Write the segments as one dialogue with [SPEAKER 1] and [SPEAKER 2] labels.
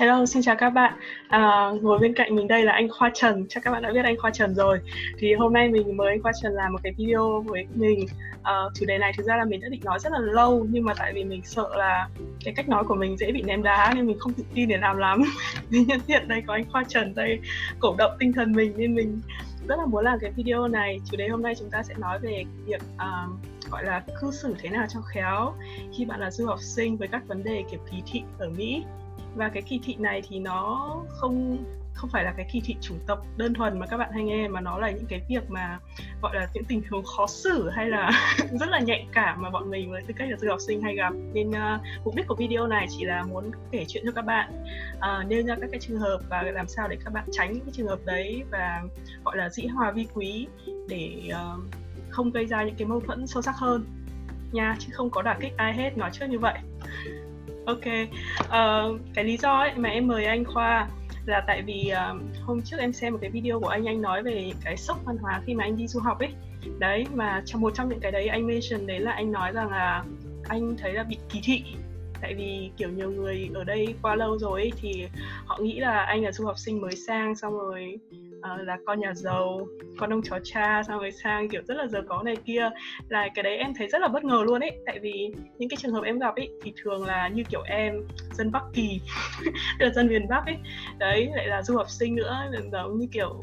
[SPEAKER 1] Hello, xin chào các bạn. À, ngồi bên cạnh mình đây là anh Khoa Trần. Chắc các bạn đã biết anh Khoa Trần rồi. Thì hôm nay mình mời anh Khoa Trần làm một cái video với mình. À, chủ đề này thực ra là mình đã định nói rất là lâu nhưng mà tại vì mình sợ là cái cách nói của mình dễ bị ném đá nên mình không tự tin để làm lắm. Nên nhân tiện đây có anh Khoa Trần đây cổ động tinh thần mình nên mình rất là muốn làm cái video này. Chủ đề hôm nay chúng ta sẽ nói về việc uh, gọi là cư xử thế nào cho khéo khi bạn là du học sinh với các vấn đề kiểu kỳ thị ở Mỹ và cái kỳ thị này thì nó không không phải là cái kỳ thị chủng tộc đơn thuần mà các bạn hay nghe mà nó là những cái việc mà gọi là những tình huống khó xử hay là rất là nhạy cảm mà bọn mình với tư cách là du học sinh hay gặp. Nên uh, mục đích của video này chỉ là muốn kể chuyện cho các bạn uh, nêu ra các cái trường hợp và làm sao để các bạn tránh những cái trường hợp đấy và gọi là dĩ hòa vi quý để uh, không gây ra những cái mâu thuẫn sâu sắc hơn nha chứ không có đả kích ai hết nói trước như vậy ok. Uh, cái lý do ấy mà em mời anh khoa là tại vì uh, hôm trước em xem một cái video của anh anh nói về cái sốc văn hóa khi mà anh đi du học ấy. Đấy mà trong một trong những cái đấy anh mention đấy là anh nói rằng là anh thấy là bị kỳ thị tại vì kiểu nhiều người ở đây qua lâu rồi ấy, thì họ nghĩ là anh là du học sinh mới sang xong rồi uh, là con nhà giàu con ông chó cha xong rồi sang kiểu rất là giàu có này kia. Là cái đấy em thấy rất là bất ngờ luôn ấy. Tại vì những cái trường hợp em gặp ấy thì thường là như kiểu em dân bắc kỳ là dân miền bắc ấy. Đấy lại là du học sinh nữa giống như kiểu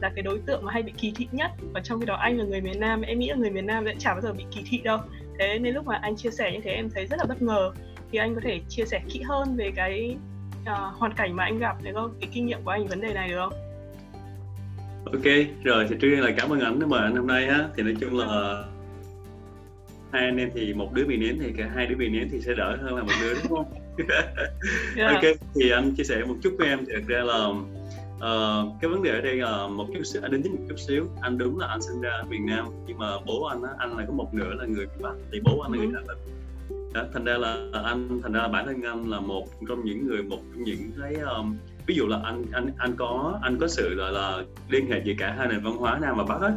[SPEAKER 1] là cái đối tượng mà hay bị kỳ thị nhất. Và trong khi đó anh là người miền nam em nghĩ là người miền nam sẽ chả bao giờ bị kỳ thị đâu. Thế nên lúc mà anh chia sẻ như thế em thấy rất là bất ngờ thì anh có thể chia sẻ kỹ hơn về cái uh, hoàn cảnh mà anh gặp được không cái kinh nghiệm của anh vấn đề này được không?
[SPEAKER 2] Ok rồi thì trước tiên là cảm ơn anh đã mời anh hôm nay á. Thì nói chung là hai anh em thì một đứa bị nén thì cả hai đứa bị nén thì sẽ đỡ hơn là một đứa đúng không? Yeah. ok thì anh chia sẻ một chút với em thì thật ra là uh, cái vấn đề ở đây là một chút xíu anh đến một chút xíu. Anh đúng là anh sinh ra ở miền Nam nhưng mà bố anh á anh là có một nửa là người Bắc thì bố anh là người Hà Nội đó, thành ra là anh thành ra là bản thân anh là một trong những người một trong những cái um, ví dụ là anh anh anh có anh có sự là, là liên hệ giữa cả hai nền văn hóa nam và bắc ấy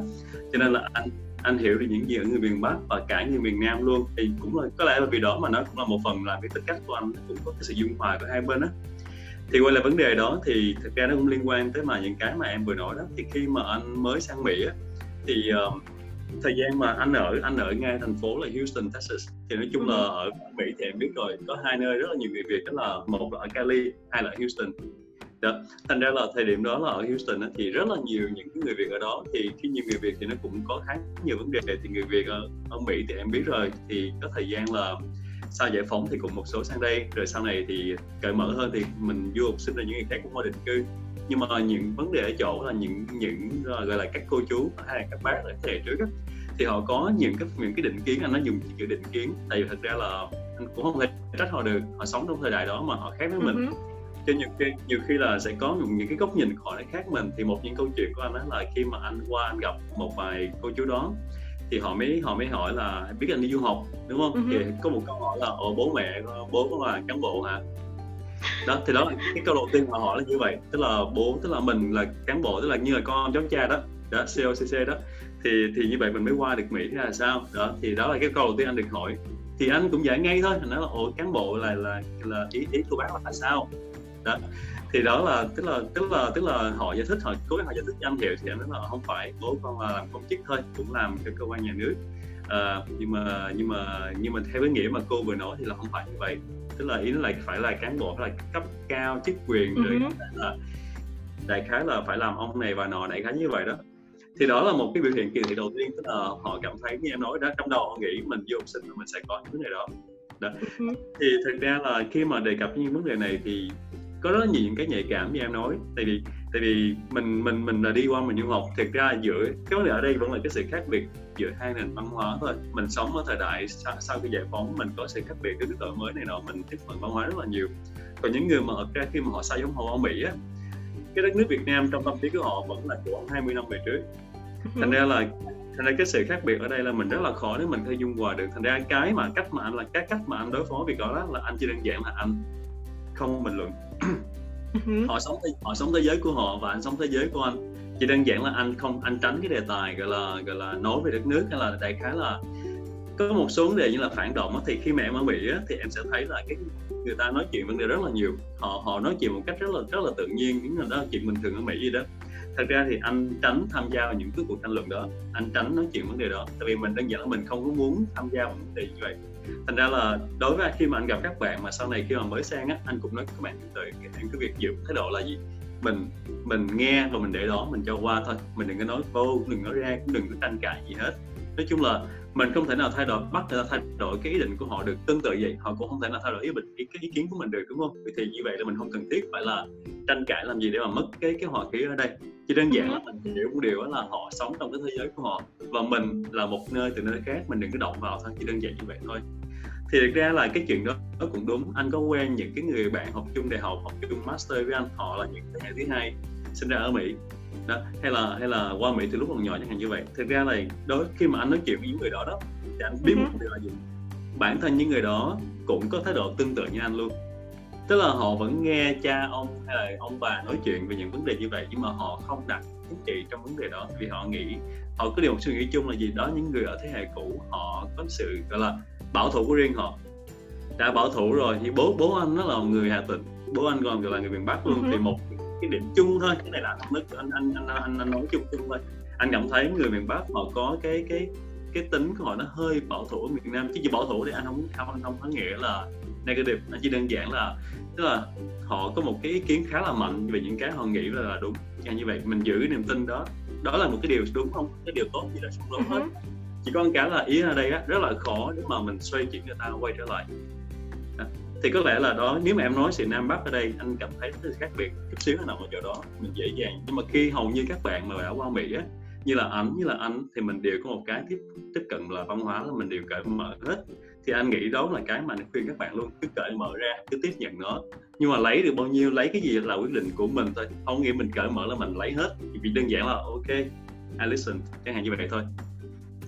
[SPEAKER 2] cho nên là anh anh hiểu được những gì ở người miền bắc và cả người miền nam luôn. Thì cũng là có lẽ là vì đó mà nó cũng là một phần làm cái tính cách của anh cũng có cái sự dung hòa của hai bên á. Thì quay lại vấn đề đó thì thực ra nó cũng liên quan tới mà những cái mà em vừa nói đó. Thì khi mà anh mới sang mỹ á thì uh, thời gian mà anh ở anh ở ngay thành phố là Houston, Texas. Thì nói chung là ừ. ở Mỹ thì em biết rồi có hai nơi rất là nhiều người Việt đó là một là ở Cali hai là ở Houston. Đó. thành ra là thời điểm đó là ở Houston thì rất là nhiều những người Việt ở đó. Thì khi nhiều người Việt thì nó cũng có khá nhiều vấn đề. Thì người Việt ở, ở Mỹ thì em biết rồi thì có thời gian là sau giải phóng thì cũng một số sang đây. Rồi sau này thì cởi mở hơn thì mình du học sinh là những người khác cũng qua định cư nhưng mà những vấn đề ở chỗ là những những gọi là các cô chú hay là các bác ở thế hệ trước á, thì họ có những cái những cái định kiến anh nói dùng chữ định kiến tại vì thật ra là anh cũng không thể trách họ được họ sống trong thời đại đó mà họ khác với mình. Uh-huh cho nhiều khi nhiều khi là sẽ có những, những cái góc nhìn khỏi khác mình. Thì một những câu chuyện của anh đó là khi mà anh qua anh gặp một vài cô chú đó thì họ mới họ mới hỏi là biết anh đi du học đúng không? Uh-huh. thì có một câu hỏi là ồ bố mẹ bố là cán bộ hả đó thì đó là cái câu đầu tiên họ hỏi là như vậy. Tức là bố tức là mình là cán bộ tức là như là con cháu cha đó. Đó COCC đó. Thì thì như vậy mình mới qua được Mỹ thế là sao? Đó thì đó là cái câu đầu tiên anh được hỏi. Thì anh cũng giải ngay thôi anh nói là ồ cán bộ là là là ý ý của bác là sao? Đó. Thì đó là tức là tức là tức là họ giải thích họ cố gắng họ giải thích cho anh hiểu thì anh nói là không phải bố con là làm công chức thôi cũng làm cái cơ quan nhà nước. À, nhưng mà nhưng mà nhưng mà theo cái nghĩa mà cô vừa nói thì là không phải như vậy tức là ý là phải là cán bộ phải là cấp cao chức quyền uh-huh. rồi là đại khái là phải làm ông này và nọ đại khái như vậy đó. Thì đó là một cái biểu hiện kỳ thị đầu tiên tức là họ cảm thấy như em nói đó trong đầu họ nghĩ mình du học sinh mình sẽ có những vấn đề đó. Đó. Uh-huh. thì thực ra là khi mà đề cập những vấn đề này thì có rất nhiều những cái nhạy cảm như em nói. Tại vì tại vì mình mình mình là đi qua mình du học thực ra giữa cái vấn đề ở đây vẫn là cái sự khác biệt giữa hai nền văn hóa thôi. Mình sống ở thời đại sau, sau khi giải phóng mình có sự khác biệt cái đổi mới này nọ mình tiếp cận văn hóa rất là nhiều. Còn những người mà ở ra khi mà họ xa giống họ ở Mỹ á cái đất nước Việt Nam trong tâm trí của họ vẫn là của 20 năm về trước. Thành ra là thành ra cái sự khác biệt ở đây là mình rất là khó nếu mình có dung hòa được. Thành ra cái mà cách mà anh là cái cách mà anh đối phó việc đó là anh chỉ đơn giản là anh không bình luận. Họ sống họ sống thế giới của họ và anh sống thế giới của anh chỉ đơn giản là anh không anh tránh cái đề tài gọi là gọi là nói về đất nước hay là đại khái là có một số vấn đề như là phản động á, thì khi mà em ở Mỹ á, thì em sẽ thấy là cái người ta nói chuyện vấn đề rất là nhiều. Họ họ nói chuyện một cách rất là rất là tự nhiên những là đó là chuyện bình thường ở Mỹ gì đó. Thật ra thì anh tránh tham gia vào những cái cuộc tranh luận đó anh tránh nói chuyện vấn đề đó tại vì mình đơn giản là mình không có muốn tham gia vào vấn đề như vậy. Thành ra là đối với khi mà anh gặp các bạn mà sau này khi mà mới sang á anh cũng nói các bạn từ em cái việc giữ thái độ là gì? Mình mình nghe và mình để đó, mình cho qua thôi. Mình đừng có nói vô, đừng nói ra, cũng đừng có tranh cãi gì hết. Nói chung là mình không thể nào thay đổi, bắt người ta thay đổi cái ý định của họ được tương tự vậy. Họ cũng không thể nào thay đổi ý định cái ý kiến của mình được, đúng không? Thì như vậy là mình không cần thiết phải là tranh cãi làm gì để mà mất cái cái hòa khí ở đây. Chỉ đơn giản là mình hiểu một điều là họ sống trong cái thế giới của họ và mình là một nơi, từ nơi khác, mình đừng có động vào thôi, chỉ đơn giản như vậy thôi thì thực ra là cái chuyện đó nó cũng đúng. Anh có quen những cái người bạn học chung đại học học chung master với anh họ là những thế hệ thứ hai sinh ra ở mỹ. Đó hay là hay là qua mỹ từ lúc còn nhỏ chẳng hạn như vậy. Thực ra là đối khi mà anh nói chuyện với những người đó đó thì anh biết một điều là gì? Bản thân những người đó cũng có thái độ tương tự như anh luôn. Tức là họ vẫn nghe cha ông hay là ông bà nói chuyện về những vấn đề như vậy nhưng mà họ không đặt chính trị trong vấn đề đó. Vì họ nghĩ họ có điều một suy nghĩ chung là gì? Đó những người ở thế hệ cũ họ có sự gọi là bảo thủ của riêng họ. Đã bảo thủ rồi thì bố bố anh nó là người hà tĩnh bố anh còn là người miền bắc luôn. Uh-huh. thì một cái điểm chung thôi cái này là anh anh anh anh, anh, anh nói chung chung thôi. Anh cảm thấy người miền bắc họ có cái cái cái tính của họ nó hơi bảo thủ ở miền nam. Chứ chỉ bảo thủ thì anh không không anh không có nghĩa là negative. Nó chỉ đơn giản là tức là họ có một cái ý kiến khá là mạnh về những cái họ nghĩ là, là đúng. Như vậy mình giữ niềm tin đó. Đó là một cái điều đúng không? Cái điều tốt gì là xung đột hết chỉ có một cái là ý ở đây á, rất là khó để mà mình xoay chuyển người ta quay trở lại. À, thì có lẽ là đó nếu mà em nói sự nam bắc ở đây anh cảm thấy rất là khác biệt chút xíu nào ở chỗ đó mình dễ dàng. Nhưng mà khi hầu như các bạn mà đã qua mỹ á như là ảnh như là anh thì mình đều có một cái tiếp tiếp cận là văn hóa là mình đều cởi mở hết. Thì anh nghĩ đó là cái mà anh khuyên các bạn luôn cứ cởi mở ra cứ tiếp nhận nó. Nhưng mà lấy được bao nhiêu lấy cái gì là quyết định của mình thôi. Không nghĩ mình cởi mở là mình lấy hết. Vì đơn giản là ok I listen chẳng hạn như vậy thôi.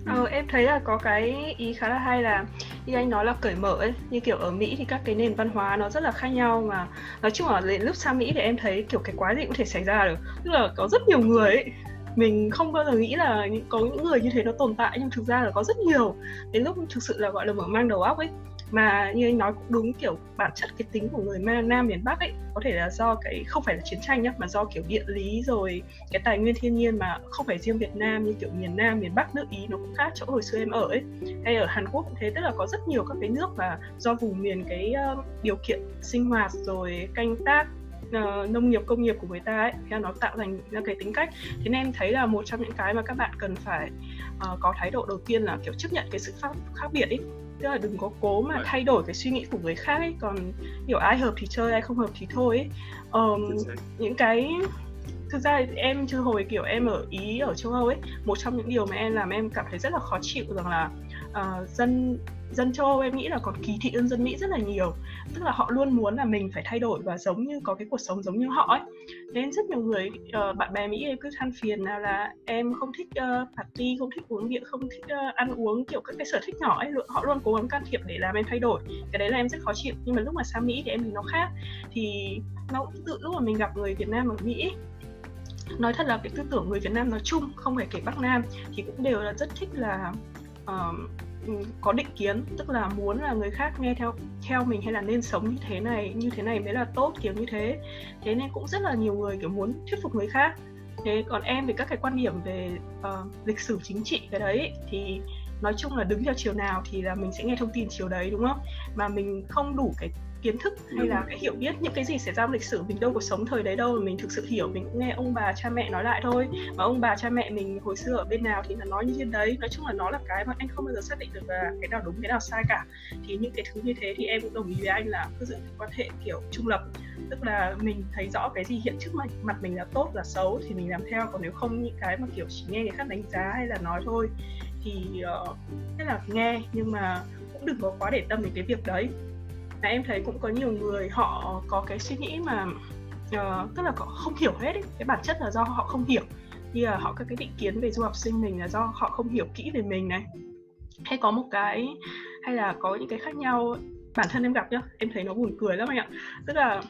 [SPEAKER 1] Ờ, em thấy là có cái ý khá là hay là như anh nói là cởi mở ấy. Như kiểu ở Mỹ thì các cái nền văn hóa nó rất là khác nhau mà nói chung là đến lúc sang Mỹ thì em thấy kiểu cái quái gì cũng thể xảy ra được. Tức là có rất nhiều người ấy. Mình không bao giờ nghĩ là có những người như thế nó tồn tại nhưng thực ra là có rất nhiều. Đến lúc thực sự là gọi là mở mang đầu óc ấy mà như anh nói cũng đúng kiểu bản chất cái tính của người nam miền bắc ấy có thể là do cái không phải là chiến tranh nhá mà do kiểu địa lý rồi cái tài nguyên thiên nhiên mà không phải riêng việt nam như kiểu miền nam miền bắc nước ý nó cũng khác chỗ hồi xưa em ở ấy. Hay ở hàn quốc cũng thế tức là có rất nhiều các cái nước và do vùng miền cái uh, điều kiện sinh hoạt rồi canh tác uh, nông nghiệp công nghiệp của người ta ấy thì nó tạo thành ra cái tính cách. Thế nên em thấy là một trong những cái mà các bạn cần phải uh, có thái độ đầu tiên là kiểu chấp nhận cái sự khác khác biệt ấy tức là đừng có cố mà thay đổi cái suy nghĩ của người khác ấy. Còn kiểu ai hợp thì chơi ai không hợp thì thôi ấy. Um, những cái thực ra em chưa hồi kiểu em ở ý ở châu âu ấy một trong những điều mà em làm em cảm thấy rất là khó chịu rằng là uh, dân dân châu Âu em nghĩ là còn kỳ thị hơn dân Mỹ rất là nhiều. Tức là họ luôn muốn là mình phải thay đổi và giống như có cái cuộc sống giống như họ ấy. Nên rất nhiều người uh, bạn bè Mỹ em cứ than phiền là, là em không thích uh, party không thích uống rượu không thích uh, ăn uống kiểu các cái sở thích nhỏ ấy. Họ luôn cố gắng can thiệp để làm em thay đổi. Cái đấy là em rất khó chịu. Nhưng mà lúc mà sang Mỹ thì em thấy nó khác. Thì nó cũng tự lúc mà mình gặp người Việt Nam ở Mỹ nói thật là cái tư tưởng người Việt Nam nói chung không phải kể Bắc Nam thì cũng đều là rất thích là uh, Ừ, có định kiến tức là muốn là người khác nghe theo theo mình hay là nên sống như thế này như thế này mới là tốt kiểu như thế. Thế nên cũng rất là nhiều người kiểu muốn thuyết phục người khác. Thế còn em về các cái quan điểm về uh, lịch sử chính trị cái đấy thì nói chung là đứng theo chiều nào thì là mình sẽ nghe thông tin chiều đấy đúng không? Mà mình không đủ cái kiến thức hay là cái hiểu biết những cái gì xảy ra trong lịch sử mình đâu có sống thời đấy đâu mà mình thực sự hiểu mình cũng nghe ông bà cha mẹ nói lại thôi. Mà ông bà cha mẹ mình hồi xưa ở bên nào thì là nói như thế đấy. Nói chung là nó là cái mà anh không bao giờ xác định được là cái nào đúng cái nào sai cả. Thì những cái thứ như thế thì em cũng đồng ý với anh là cứ giữ quan hệ kiểu trung lập. Tức là mình thấy rõ cái gì hiện trước mặt, mặt mình là tốt là xấu thì mình làm theo. Còn nếu không những cái mà kiểu chỉ nghe người khác đánh giá hay là nói thôi thì uh, rất là nghe. Nhưng mà cũng đừng có quá để tâm đến cái việc đấy là em thấy cũng có nhiều người họ có cái suy nghĩ mà uh, tức là họ không hiểu hết ấy. cái bản chất là do họ không hiểu. Như là họ có cái định kiến về du học sinh mình là do họ không hiểu kỹ về mình này. Hay có một cái hay là có những cái khác nhau. Bản thân em gặp nhá em thấy nó buồn cười lắm anh ạ. Tức là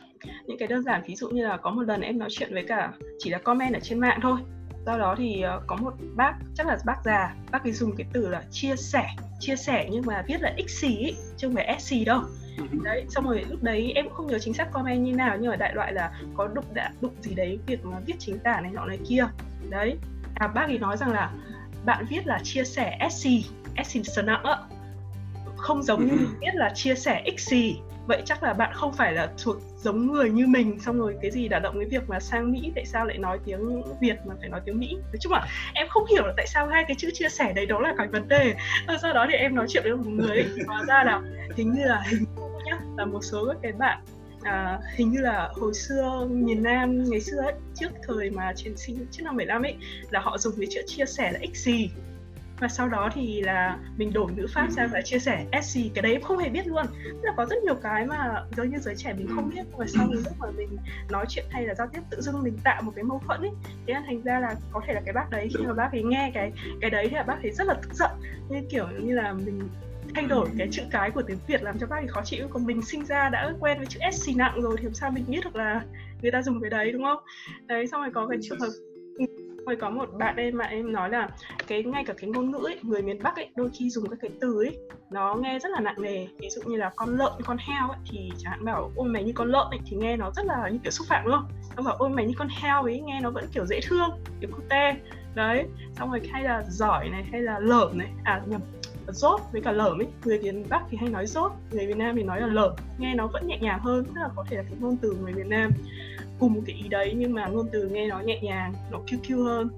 [SPEAKER 1] những cái đơn giản ví dụ như là có một lần em nói chuyện với cả chỉ là comment ở trên mạng thôi do đó thì uh, có một bác chắc là bác già bác ấy dùng cái từ là chia sẻ chia sẻ nhưng mà viết là ấy chứ không phải sc đâu. Ừ. đấy xong rồi lúc đấy em cũng không nhớ chính xác comment như nào nhưng mà đại loại là có đụng đã đụng gì đấy việc mà viết chính tả này nọ này kia. Đấy à bác ấy nói rằng là bạn viết là chia sẻ sc sc sở nặng không giống như mình viết là chia sẻ xc vậy chắc là bạn không phải là thuộc giống người như mình xong rồi cái gì đả động cái việc mà sang Mỹ tại sao lại nói tiếng Việt mà phải nói tiếng Mỹ? Nói chung là em không hiểu là tại sao hai cái chữ chia sẻ đấy đó là cái vấn đề. Ờ, sau đó thì em nói chuyện với một người ấy, hóa ra là hình như là hình nhá là một số các cái bạn à, hình như là hồi xưa miền Nam ngày xưa ấy, trước thời mà chiến sinh trước năm 15 ấy là họ dùng cái chữ chia sẻ là xc và sau đó thì là mình đổi ngữ pháp sang là chia sẻ SC, cái đấy em không hề biết luôn. Tức là có rất nhiều cái mà giống như giới trẻ mình không biết và sau lúc mà mình nói chuyện hay là giao tiếp tự dưng mình tạo một cái mâu thuẫn ấy, thế là thành ra là có thể là cái bác đấy, khi mà bác ấy nghe cái cái đấy thì là bác ấy rất là tức giận. Như kiểu như là mình thay đổi cái chữ cái của tiếng Việt làm cho bác ấy khó chịu. Còn mình sinh ra đã quen với chữ SC nặng rồi, thì làm sao mình biết được là người ta dùng cái đấy, đúng không? Đấy, xong rồi có cái trường hợp rồi có một bạn em mà em nói là cái ngay cả cái ngôn ngữ ấy, người miền Bắc ấy đôi khi dùng các cái từ ấy nó nghe rất là nặng nề. Ví dụ như là con lợn con heo ấy thì chẳng hạn bảo ôi mày như con lợn ấy thì nghe nó rất là như kiểu xúc phạm đúng không? Xong bảo ôi mày như con heo ấy nghe nó vẫn kiểu dễ thương kiểu cute. Đấy xong rồi hay là giỏi này hay là lởm này. À nhầm rốt với cả lởm ấy. Người miền bắc thì hay nói rốt người việt nam thì nói là lởm. Nghe nó vẫn nhẹ nhàng hơn tức là có thể là cái ngôn từ người việt nam cùng một cái ý đấy nhưng mà ngôn từ nghe nó nhẹ nhàng nó kêu kêu hơn.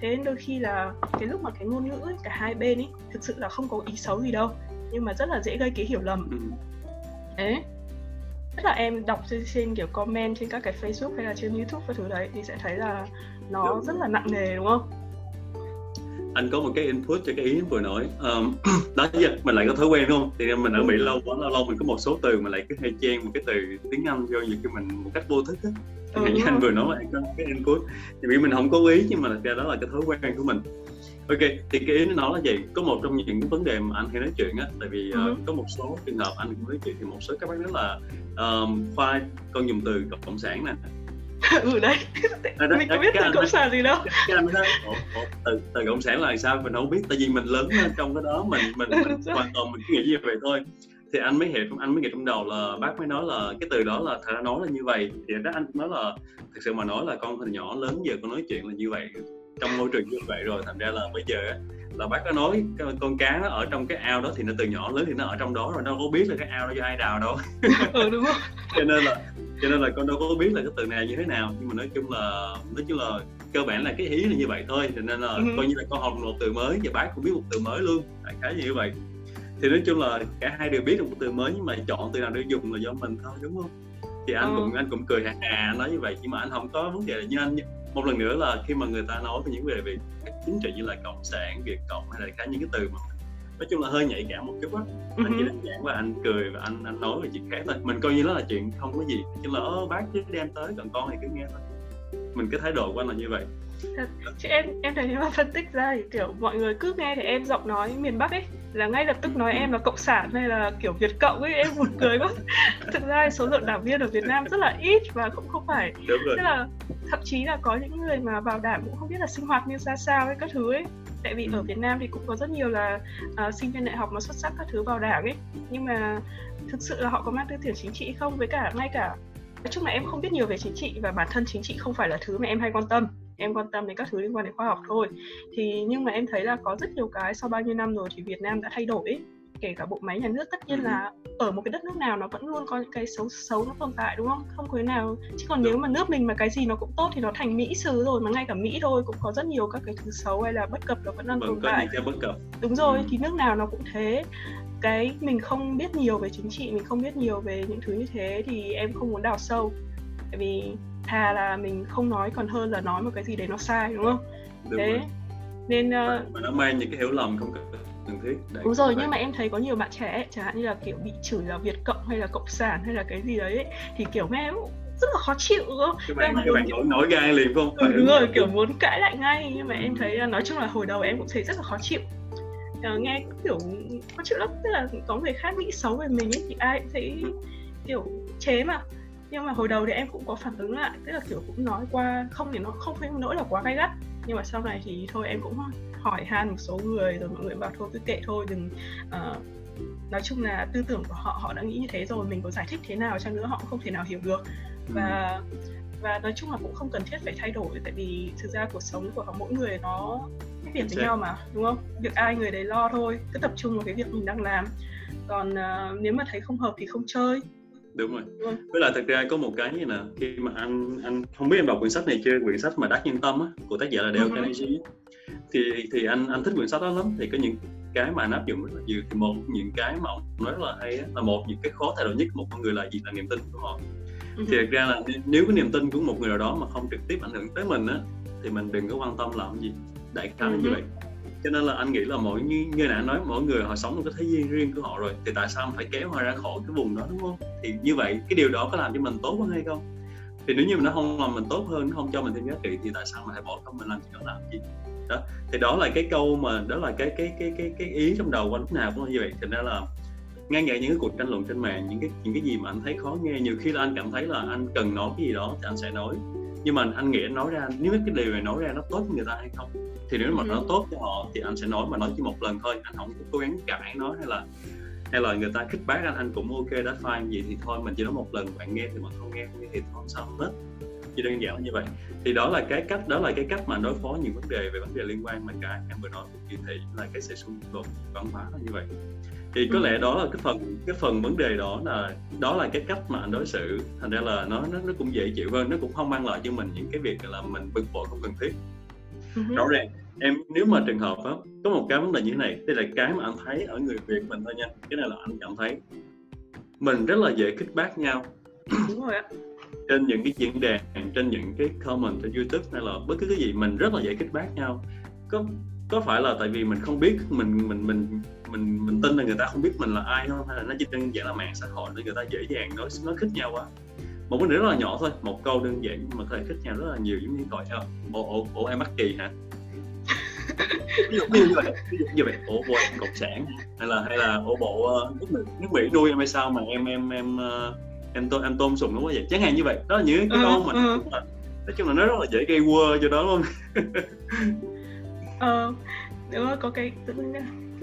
[SPEAKER 1] Thế đôi khi là cái lúc mà cái ngôn ngữ ấy, cả hai bên ấy thực sự là không có ý xấu gì đâu nhưng mà rất là dễ gây cái hiểu lầm. Ừ. thế tức là em đọc trên, trên kiểu comment trên các cái Facebook hay là trên YouTube và thứ đấy thì sẽ thấy là nó đúng. rất là nặng nề đúng không?
[SPEAKER 2] anh có một cái input cho cái ý vừa nói. Um, đó giờ mình lại có thói quen đúng không? Thì mình ở mỹ lâu quá lâu lâu mình có một số từ mình lại cứ hay chen một cái từ tiếng anh vô như khi mình một cách vô thức á ừ, như anh vừa nói là cái input. Thì vì mình không có ý nhưng mà thật ra đó là cái thói quen của mình. Ok thì cái ý nó nói là gì? Có một trong những cái vấn đề mà anh hay nói chuyện á tại vì uh, có một số trường hợp anh cũng nói chuyện thì một số các bác nói là um, khoa con dùng từ cộng sản nè.
[SPEAKER 1] Ừ đấy. À, đó, mình có biết từ cộng sản gì đâu.
[SPEAKER 2] cái anh nói từ từ cộng sản là sao? Mình không biết tại vì mình lớn lên trong cái đó mình mình, mình hoàn toàn mình cứ nghĩ như vậy thôi thì anh mới hiểu anh mới nghĩ trong đầu là bác mới nói là cái từ đó là thật ra nói là như vậy. Thì đó anh nói là thực sự mà nói là con từ nhỏ lớn giờ con nói chuyện là như vậy trong môi trường như vậy rồi thành ra là bây giờ là bác có nói con cá nó ở trong cái ao đó thì nó từ nhỏ lớn thì nó ở trong đó rồi nó có biết là cái ao đó do ai đào đâu.
[SPEAKER 1] Ừ đúng không?
[SPEAKER 2] Cho nên là cho nên là con đâu có biết là cái từ này như thế nào. Nhưng mà nói chung là nói chung là cơ bản là cái ý là như vậy thôi. Cho nên là ừ. coi như là con học một từ mới và bác cũng biết một từ mới luôn. Đại khái như vậy thì nói chung là cả hai đều biết được một từ mới nhưng mà chọn từ nào để dùng là do mình thôi đúng không? Thì anh ừ. cũng anh cũng cười hà hà nói như vậy nhưng mà anh không có vấn đề là như anh một lần nữa là khi mà người ta nói về những về về chính trị như là cộng sản việt cộng hay là cả những cái từ mà nói chung là hơi nhạy cảm một chút á. Anh chỉ đơn giản và anh cười và anh anh nói về chuyện khác thôi. Mình coi như đó là chuyện không có gì chứ là bác chứ đem tới còn con thì cứ nghe thôi. Mình cái thái độ của anh là như vậy
[SPEAKER 1] chứ em em thấy nếu mà phân tích ra thì kiểu mọi người cứ nghe thì em giọng nói miền bắc ấy là ngay lập tức nói em là cộng sản hay là kiểu việt cộng ấy em buồn cười quá. Thực ra số lượng đảng viên ở việt nam rất là ít và cũng không phải.
[SPEAKER 2] Đúng rồi.
[SPEAKER 1] tức là thậm chí là có những người mà vào đảng cũng không biết là sinh hoạt như ra sao ấy các thứ ấy. Tại vì ở Việt Nam thì cũng có rất nhiều là uh, sinh viên đại học mà xuất sắc các thứ vào đảng ấy. Nhưng mà thực sự là họ có mang tư tưởng chính trị không? Với cả ngay cả nói chung là em không biết nhiều về chính trị và bản thân chính trị không phải là thứ mà em hay quan tâm em quan tâm đến các thứ liên quan đến khoa học thôi. Thì nhưng mà em thấy là có rất nhiều cái sau bao nhiêu năm rồi thì Việt Nam đã thay đổi ấy. Kể cả bộ máy nhà nước tất nhiên là ở một cái đất nước nào nó vẫn luôn có những cái xấu xấu nó tồn tại đúng không? Không có nào. Chứ còn nếu mà nước mình mà cái gì nó cũng tốt thì nó thành mỹ xứ rồi mà ngay cả mỹ thôi cũng có rất nhiều các cái thứ xấu hay là bất cập nó vẫn đang vâng, tồn tại.
[SPEAKER 2] bất cập.
[SPEAKER 1] đúng rồi ừ. thì nước nào nó cũng thế. Cái mình không biết nhiều về chính trị mình không biết nhiều về những thứ như thế thì em không muốn đào sâu. Tại vì thà là mình không nói còn hơn là nói một cái gì đấy nó sai đúng không? Đúng thế rồi. nên
[SPEAKER 2] uh, mà nó mang những cái hiểu lầm không cần thiết.
[SPEAKER 1] Đúng rồi nhưng mà em thấy có nhiều bạn trẻ chẳng hạn như là kiểu bị chửi là việt cộng hay là cộng sản hay là cái gì đấy thì kiểu nghe rất là khó chịu đúng không?
[SPEAKER 2] Các bạn, các bạn nổi nổi gai liền không?
[SPEAKER 1] Ừ, đúng rồi, kiểu muốn cãi lại ngay nhưng mà em thấy nói chung là hồi đầu em cũng thấy rất là khó chịu. Uh, nghe kiểu khó chịu lắm tức là có người khác nghĩ xấu về mình ấy thì ai cũng thấy kiểu chế mà nhưng mà hồi đầu thì em cũng có phản ứng lại tức là kiểu cũng nói qua không thì nó không phải nỗi là quá gay gắt. Nhưng mà sau này thì thôi em cũng hỏi han một số người rồi mọi người bảo thôi cứ kệ thôi đừng uh, nói chung là tư tưởng của họ họ đã nghĩ như thế rồi mình có giải thích thế nào chăng nữa họ cũng không thể nào hiểu được. Và và nói chung là cũng không cần thiết phải thay đổi tại vì thực ra cuộc sống của mỗi người nó khác biệt với nhau mà đúng không? Việc ai người đấy lo thôi cứ tập trung vào cái việc mình đang làm. Còn uh, nếu mà thấy không hợp thì không chơi
[SPEAKER 2] đúng rồi ừ. với lại thật ra có một cái như nè khi mà anh anh không biết em đọc quyển sách này chưa quyển sách mà đắc nhân tâm á của tác giả là Dale uh-huh. Carnegie thì thì anh anh thích quyển sách đó lắm thì có những cái mà anh áp dụng rất là nhiều thì một những cái mà ông nói rất là hay á, là một những cái khó thay đổi nhất của một con người là gì là niềm tin của họ uh-huh. thì thật ra là nếu cái niềm tin của một người nào đó mà không trực tiếp ảnh hưởng tới mình á thì mình đừng có quan tâm làm gì đại khái uh-huh. như vậy cho nên là anh nghĩ là mỗi như, như nãy nói mỗi người họ sống một cái thế giới riêng của họ rồi thì tại sao phải kéo họ ra khỏi cái vùng đó đúng không? Thì như vậy cái điều đó có làm cho mình tốt hơn hay không? Thì nếu như mà nó không làm mình tốt hơn nó không cho mình thêm giá trị thì tại sao mà hãy bỏ công mình làm chuyện đó làm gì? Đó thì đó là cái câu mà đó là cái cái cái cái cái ý trong đầu của anh lúc nào cũng là như vậy. Thành ra là ngay ngại những cái cuộc tranh luận trên mạng những cái những cái gì mà anh thấy khó nghe nhiều khi là anh cảm thấy là anh cần nói cái gì đó thì anh sẽ nói nhưng mà anh nghĩ nói ra nếu cái điều này nói ra nó tốt với người ta hay không? Thì nếu mà ừ. nó tốt cho họ thì anh sẽ nói mà nói chỉ một lần thôi. Anh không có cố gắng cãi nó hay là hay là người ta khích bác anh anh cũng ok đó fine gì thì thôi. Mình chỉ nói một lần bạn nghe thì mà không nghe không nghe thì không sao hết? Chỉ đơn giản như vậy. Thì đó là cái cách đó là cái cách mà đối phó những vấn đề về vấn đề liên quan mà cả em vừa nói về kỳ thị là cái sự xung đột văn hóa là như vậy thì có lẽ đó là cái phần cái phần vấn đề đó là đó là cái cách mà anh đối xử. Thành ra là nó nó, nó cũng dễ chịu hơn nó cũng không mang lại cho mình những cái việc là mình bực bội không cần thiết. Uh-huh. rõ ràng em nếu mà trường hợp đó, có một cái vấn đề như thế này đây là cái mà anh thấy ở người việt mình thôi nha cái này là anh cảm thấy mình rất là dễ kích bác nhau.
[SPEAKER 1] Đúng rồi
[SPEAKER 2] trên những cái diễn đàn trên những cái comment trên youtube hay là bất cứ cái gì mình rất là dễ kích bác nhau. Có có phải là tại vì mình không biết mình mình mình mình mình tin là người ta không biết mình là ai không? Hay là nó chỉ đơn giản là mạng xã hội nên người ta dễ dàng nói nói khích nhau quá? Một vấn đề rất là nhỏ thôi một câu đơn giản nhưng mà có thể khích nhau rất là nhiều giống như gọi ồ ồ ồ em mắc kỳ hả? Ví dụ như vậy ví dụ như vậy ủa bộ em cộng sản hay là hay là ủa bộ uh, nước, mỹ, nước mỹ nuôi em hay sao mà em em em uh, em tôn em tôn sùng nó quá vậy? Chẳng hạn như vậy đó là những cái câu mà uh, uh. nói chung là nó rất là dễ gây quơ cho đó luôn
[SPEAKER 1] ờ đúng rồi có cái tự nhiên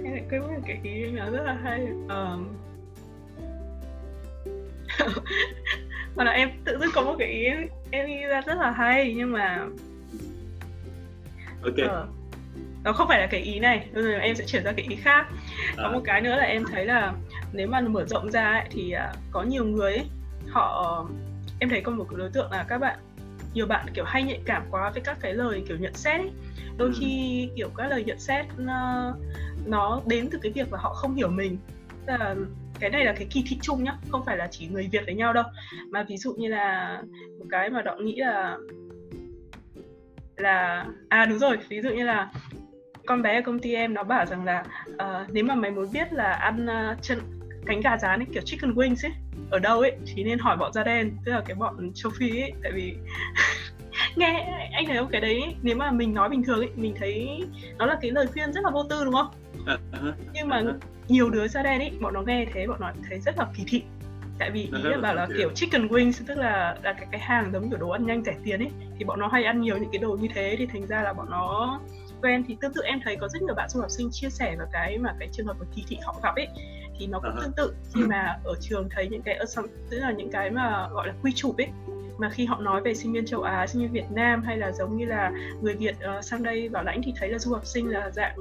[SPEAKER 1] cái cái cái, cái ý nó rất là hay. Um, mà là em tự dưng có một cái ý em nghĩ ra rất là hay nhưng mà
[SPEAKER 2] ok. Uh,
[SPEAKER 1] nó không phải là cái ý này giờ em sẽ chuyển ra cái ý khác. À. có một cái nữa là em thấy là nếu mà mở rộng ra ấy, thì uh, có nhiều người ấy, họ em thấy có một cái đối tượng là các bạn nhiều bạn kiểu hay nhạy cảm quá với các cái lời kiểu nhận xét ấy. Đôi ừ. khi kiểu các lời nhận xét nó, nó đến từ cái việc là họ không hiểu mình. Là cái này là cái kỳ thị chung nhá không phải là chỉ người việt với nhau đâu. Mà ví dụ như là một cái mà đọng nghĩ là là à đúng rồi ví dụ như là con bé ở công ty em nó bảo rằng là uh, nếu mà mày muốn biết là ăn uh, chân cánh gà rán ấy kiểu chicken wings ấy ở đâu ấy thì nên hỏi bọn da đen tức là cái bọn châu phi ấy tại vì nghe anh thấy không cái đấy nếu mà mình nói bình thường ấy mình thấy nó là cái lời khuyên rất là vô tư đúng không uh-huh. nhưng mà uh-huh. nhiều đứa da đen ấy bọn nó nghe thế bọn nó thấy rất là kỳ thị tại vì ý là bảo là kiểu chicken wings tức là là cái cái hàng giống kiểu đồ ăn nhanh rẻ tiền ấy thì bọn nó hay ăn nhiều những cái đồ như thế thì thành ra là bọn nó quen thì tương tự em thấy có rất nhiều bạn du học sinh chia sẻ về cái mà cái trường hợp của kỳ thị họ gặp ấy thì nó cũng uh-huh. tương tự. Khi mà ở trường thấy những cái tức là những cái mà gọi là quy chụp ấy mà khi họ nói về sinh viên châu Á, sinh viên Việt Nam hay là giống như là người Việt uh, sang đây bảo lãnh thì thấy là du học sinh là dạng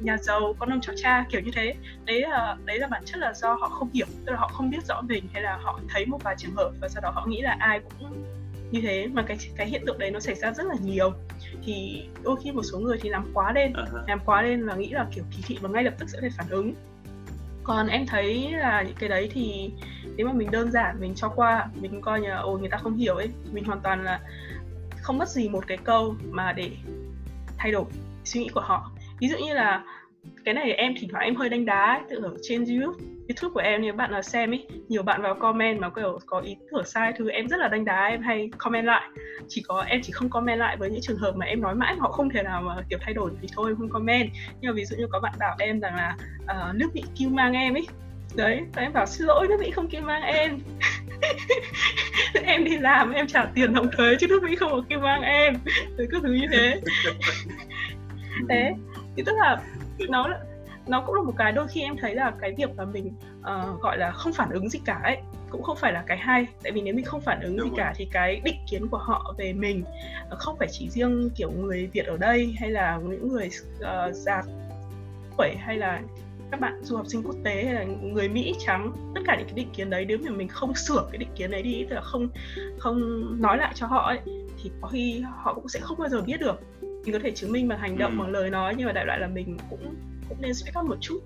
[SPEAKER 1] nhà giàu con ông cháu cha kiểu như thế. Đấy là đấy là bản chất là do họ không hiểu tức là họ không biết rõ mình hay là họ thấy một vài trường hợp và sau đó họ nghĩ là ai cũng như thế. Mà cái cái hiện tượng đấy nó xảy ra rất là nhiều thì đôi khi một số người thì làm quá lên uh-huh. làm quá lên và nghĩ là kiểu kỳ thị và ngay lập tức sẽ phải phản ứng. Còn em thấy là những cái đấy thì nếu mà mình đơn giản mình cho qua mình coi như là ồ người ta không hiểu ấy mình hoàn toàn là không mất gì một cái câu mà để thay đổi suy nghĩ của họ. Ví dụ như là cái này em thỉnh thoảng em hơi đánh đá ấy, tự ở trên youtube youtube của em nếu bạn nào xem ấy nhiều bạn vào comment mà kiểu có ý tưởng sai thứ em rất là đánh đá em hay comment lại. Chỉ có em chỉ không comment lại với những trường hợp mà em nói mãi họ không thể nào mà kiểu thay đổi thì thôi không comment. Nhưng mà ví dụ như có bạn bảo em rằng là uh, nước bị kêu mang em ấy đấy và em bảo xin lỗi nước bị không kêu mang em. Em đi làm em trả tiền đóng thuế chứ nước Mỹ không có kêu mang em. Rồi cứ thứ như thế. Thế thì tức là nó nó cũng là một cái đôi khi em thấy là cái việc mà mình uh, gọi là không phản ứng gì cả ấy cũng không phải là cái hay tại vì nếu mình không phản ứng Đúng gì rồi. cả thì cái định kiến của họ về mình uh, không phải chỉ riêng kiểu người Việt ở đây hay là những người uh, già tuổi hay là các bạn du học sinh quốc tế hay là người Mỹ trắng tất cả những cái định kiến đấy nếu mà mình không sửa cái định kiến đấy đi tức là không không nói lại cho họ ấy thì có khi họ cũng sẽ không bao giờ biết được mình có thể chứng minh bằng hành động ừ. bằng lời nói nhưng mà đại loại là mình cũng cũng nên speak up một chút.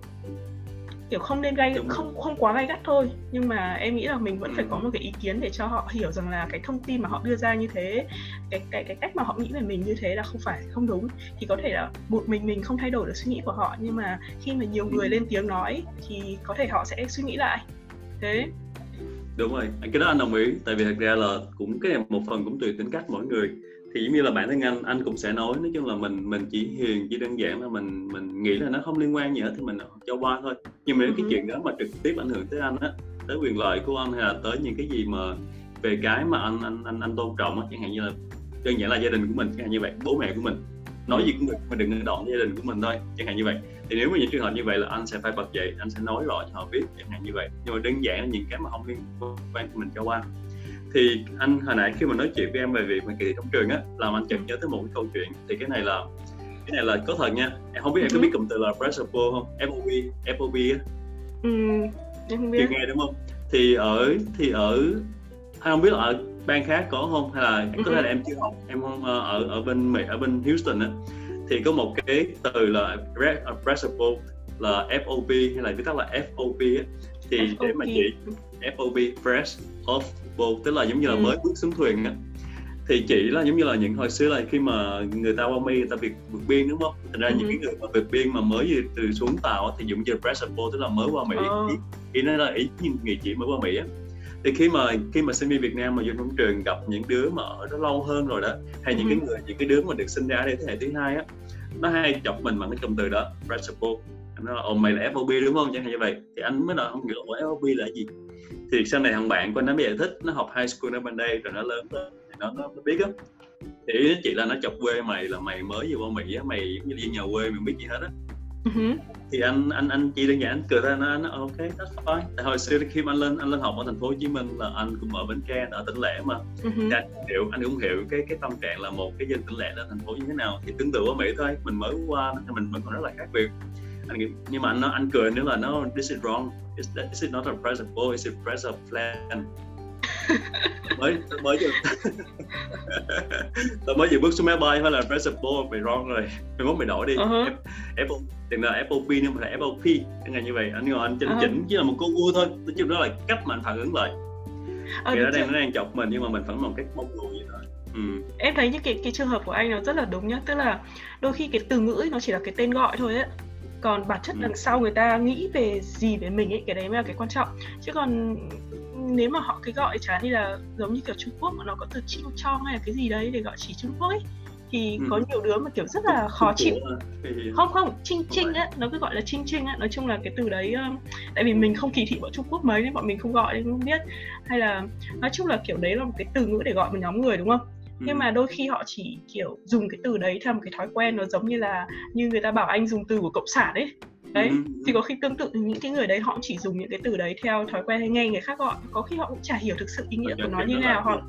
[SPEAKER 1] Kiểu không nên gay không không quá gay gắt thôi. Nhưng mà em nghĩ là mình vẫn phải có một cái ý kiến để cho họ hiểu rằng là cái thông tin mà họ đưa ra như thế cái cái cái cách mà họ nghĩ về mình như thế là không phải không đúng. Thì có thể là một mình mình không thay đổi được suy nghĩ của họ. Nhưng mà khi mà nhiều người lên tiếng nói thì có thể họ sẽ suy nghĩ lại. Thế.
[SPEAKER 2] Đúng rồi. Cái đó anh đồng ý. Tại vì thật ra là cũng cái một phần cũng tùy tính cách mỗi người thì giống như là bản thân anh anh cũng sẽ nói nói chung là mình mình chỉ hiền chỉ đơn giản là mình mình nghĩ là nó không liên quan gì hết thì mình cho qua thôi. Nhưng mà nếu cái ừ. chuyện đó mà trực tiếp ảnh hưởng tới anh á tới quyền lợi của anh hay là tới những cái gì mà về cái mà anh anh anh anh tôn trọng á chẳng hạn như là đơn giản là gia đình của mình chẳng hạn như vậy bố mẹ của mình nói gì cũng được mà đừng đoạn gia đình của mình thôi chẳng hạn như vậy. Thì nếu mà những trường hợp như vậy là anh sẽ phải bật dậy anh sẽ nói rõ cho họ biết chẳng hạn như vậy. Nhưng mà đơn giản là những cái mà không liên quan thì mình cho qua thì anh hồi nãy khi mà nói chuyện với em về việc mà kỳ thi trong trường á làm anh chợt nhớ tới một cái câu chuyện. Thì cái này là cái này là có thật nha. Em không biết em có ừ. biết cụm từ là pressure pool không FOB FOB á.
[SPEAKER 1] Ừ, em không biết.
[SPEAKER 2] Nghe đúng không? Thì ở thì ở hay không biết là ở bang khác có không? Hay là có thể là em chưa học em không ờ, ở ở bên Mỹ ở bên Houston á. Thì có một cái từ là pressure pool là FOB hay là viết tắt là FOB á. Thì FOB. để mà chỉ FOB fresh off boat tức là giống như là ừ. mới bước xuống thuyền á thì chỉ là giống như là những hồi xưa là khi mà người ta qua mi người ta việc vượt biên đúng không thành ra ừ. những cái người mà vượt biên mà mới từ xuống tàu thì dùng như pressure boat tức là mới qua mỹ ừ. ý, nói là ý người chỉ mới qua mỹ á thì khi mà khi mà sinh viên Việt Nam mà vô trong trường gặp những đứa mà ở đó lâu hơn rồi đó hay những ừ. cái người những cái đứa mà được sinh ra đây thế hệ thứ hai á nó hay chọc mình bằng cái cụm từ đó boat nó là ồ mày là FOB đúng không chẳng hạn như vậy thì anh mới nói không hiểu FOB là gì thì sau này thằng bạn của nó bây giờ thích nó học high school ở bên đây rồi nó lớn lên thì nó nó biết á. Thì ý chỉ là nó chọc quê mày là mày mới vô mỹ á mày giống như đi nhà quê mày biết gì hết á. Uh-huh. thì anh anh anh chỉ đơn giản anh cười ra nó nó ok that's fine. Tại hồi xưa khi mà anh lên anh lên học ở thành phố hồ chí minh là anh cũng ở bến tre ở tỉnh lẻ mà. Uh-huh. thì anh hiểu anh cũng hiểu cái cái tâm trạng là một cái dân tỉnh lẻ ở thành phố như thế nào. Thì tương tự ở mỹ thôi mình mới qua thì mình vẫn còn rất là khác biệt anh nhưng mà anh nó anh cười nếu là nó this is wrong. This, this is not a present? Boy it's a present plan? Mới mới vừa tôi mới vừa bước xuống máy bay phải là present boy mày wrong rồi. Mày muốn mày đổi đi. Uh-huh. Apple đừng là FOP nhưng mà là FOP chẳng hạn như vậy. Anh ngồi anh chỉnh uh-huh. chỉnh chỉ là một con vua thôi. Nói chung đó là cách mà anh phản ứng lại. Ờ, nó đang nó đang chọc mình nhưng mà mình phản một cách mong đùa vậy thôi.
[SPEAKER 1] Ừ. em thấy những cái cái trường hợp của anh nó rất là đúng nhá. Tức là đôi khi cái từ ngữ ấy, nó chỉ là cái tên gọi thôi ấy còn bản chất ừ. đằng sau người ta nghĩ về gì về mình ấy cái đấy mới là cái quan trọng. Chứ còn nếu mà họ cái gọi chả như là giống như kiểu Trung Quốc mà nó có từ chiêu chong hay là cái gì đấy để gọi chỉ Trung Quốc ấy thì ừ. có nhiều đứa mà kiểu rất là khó chịu. không không chinh chinh á nó cứ gọi là chinh chinh á. Nói chung là cái từ đấy um, tại vì mình không kỳ thị bọn Trung Quốc mấy nên bọn mình không gọi nên không biết. Hay là nói chung là kiểu đấy là một cái từ ngữ để gọi một nhóm người đúng không nhưng mà đôi khi họ chỉ kiểu dùng cái từ đấy theo một cái thói quen nó giống như là như người ta bảo anh dùng từ của cộng sản ấy. Đấy thì có khi tương tự những cái người đấy họ chỉ dùng những cái từ đấy theo thói quen hay nghe người khác gọi. Có khi họ cũng chả hiểu thực sự ý nghĩa của nó như nào họ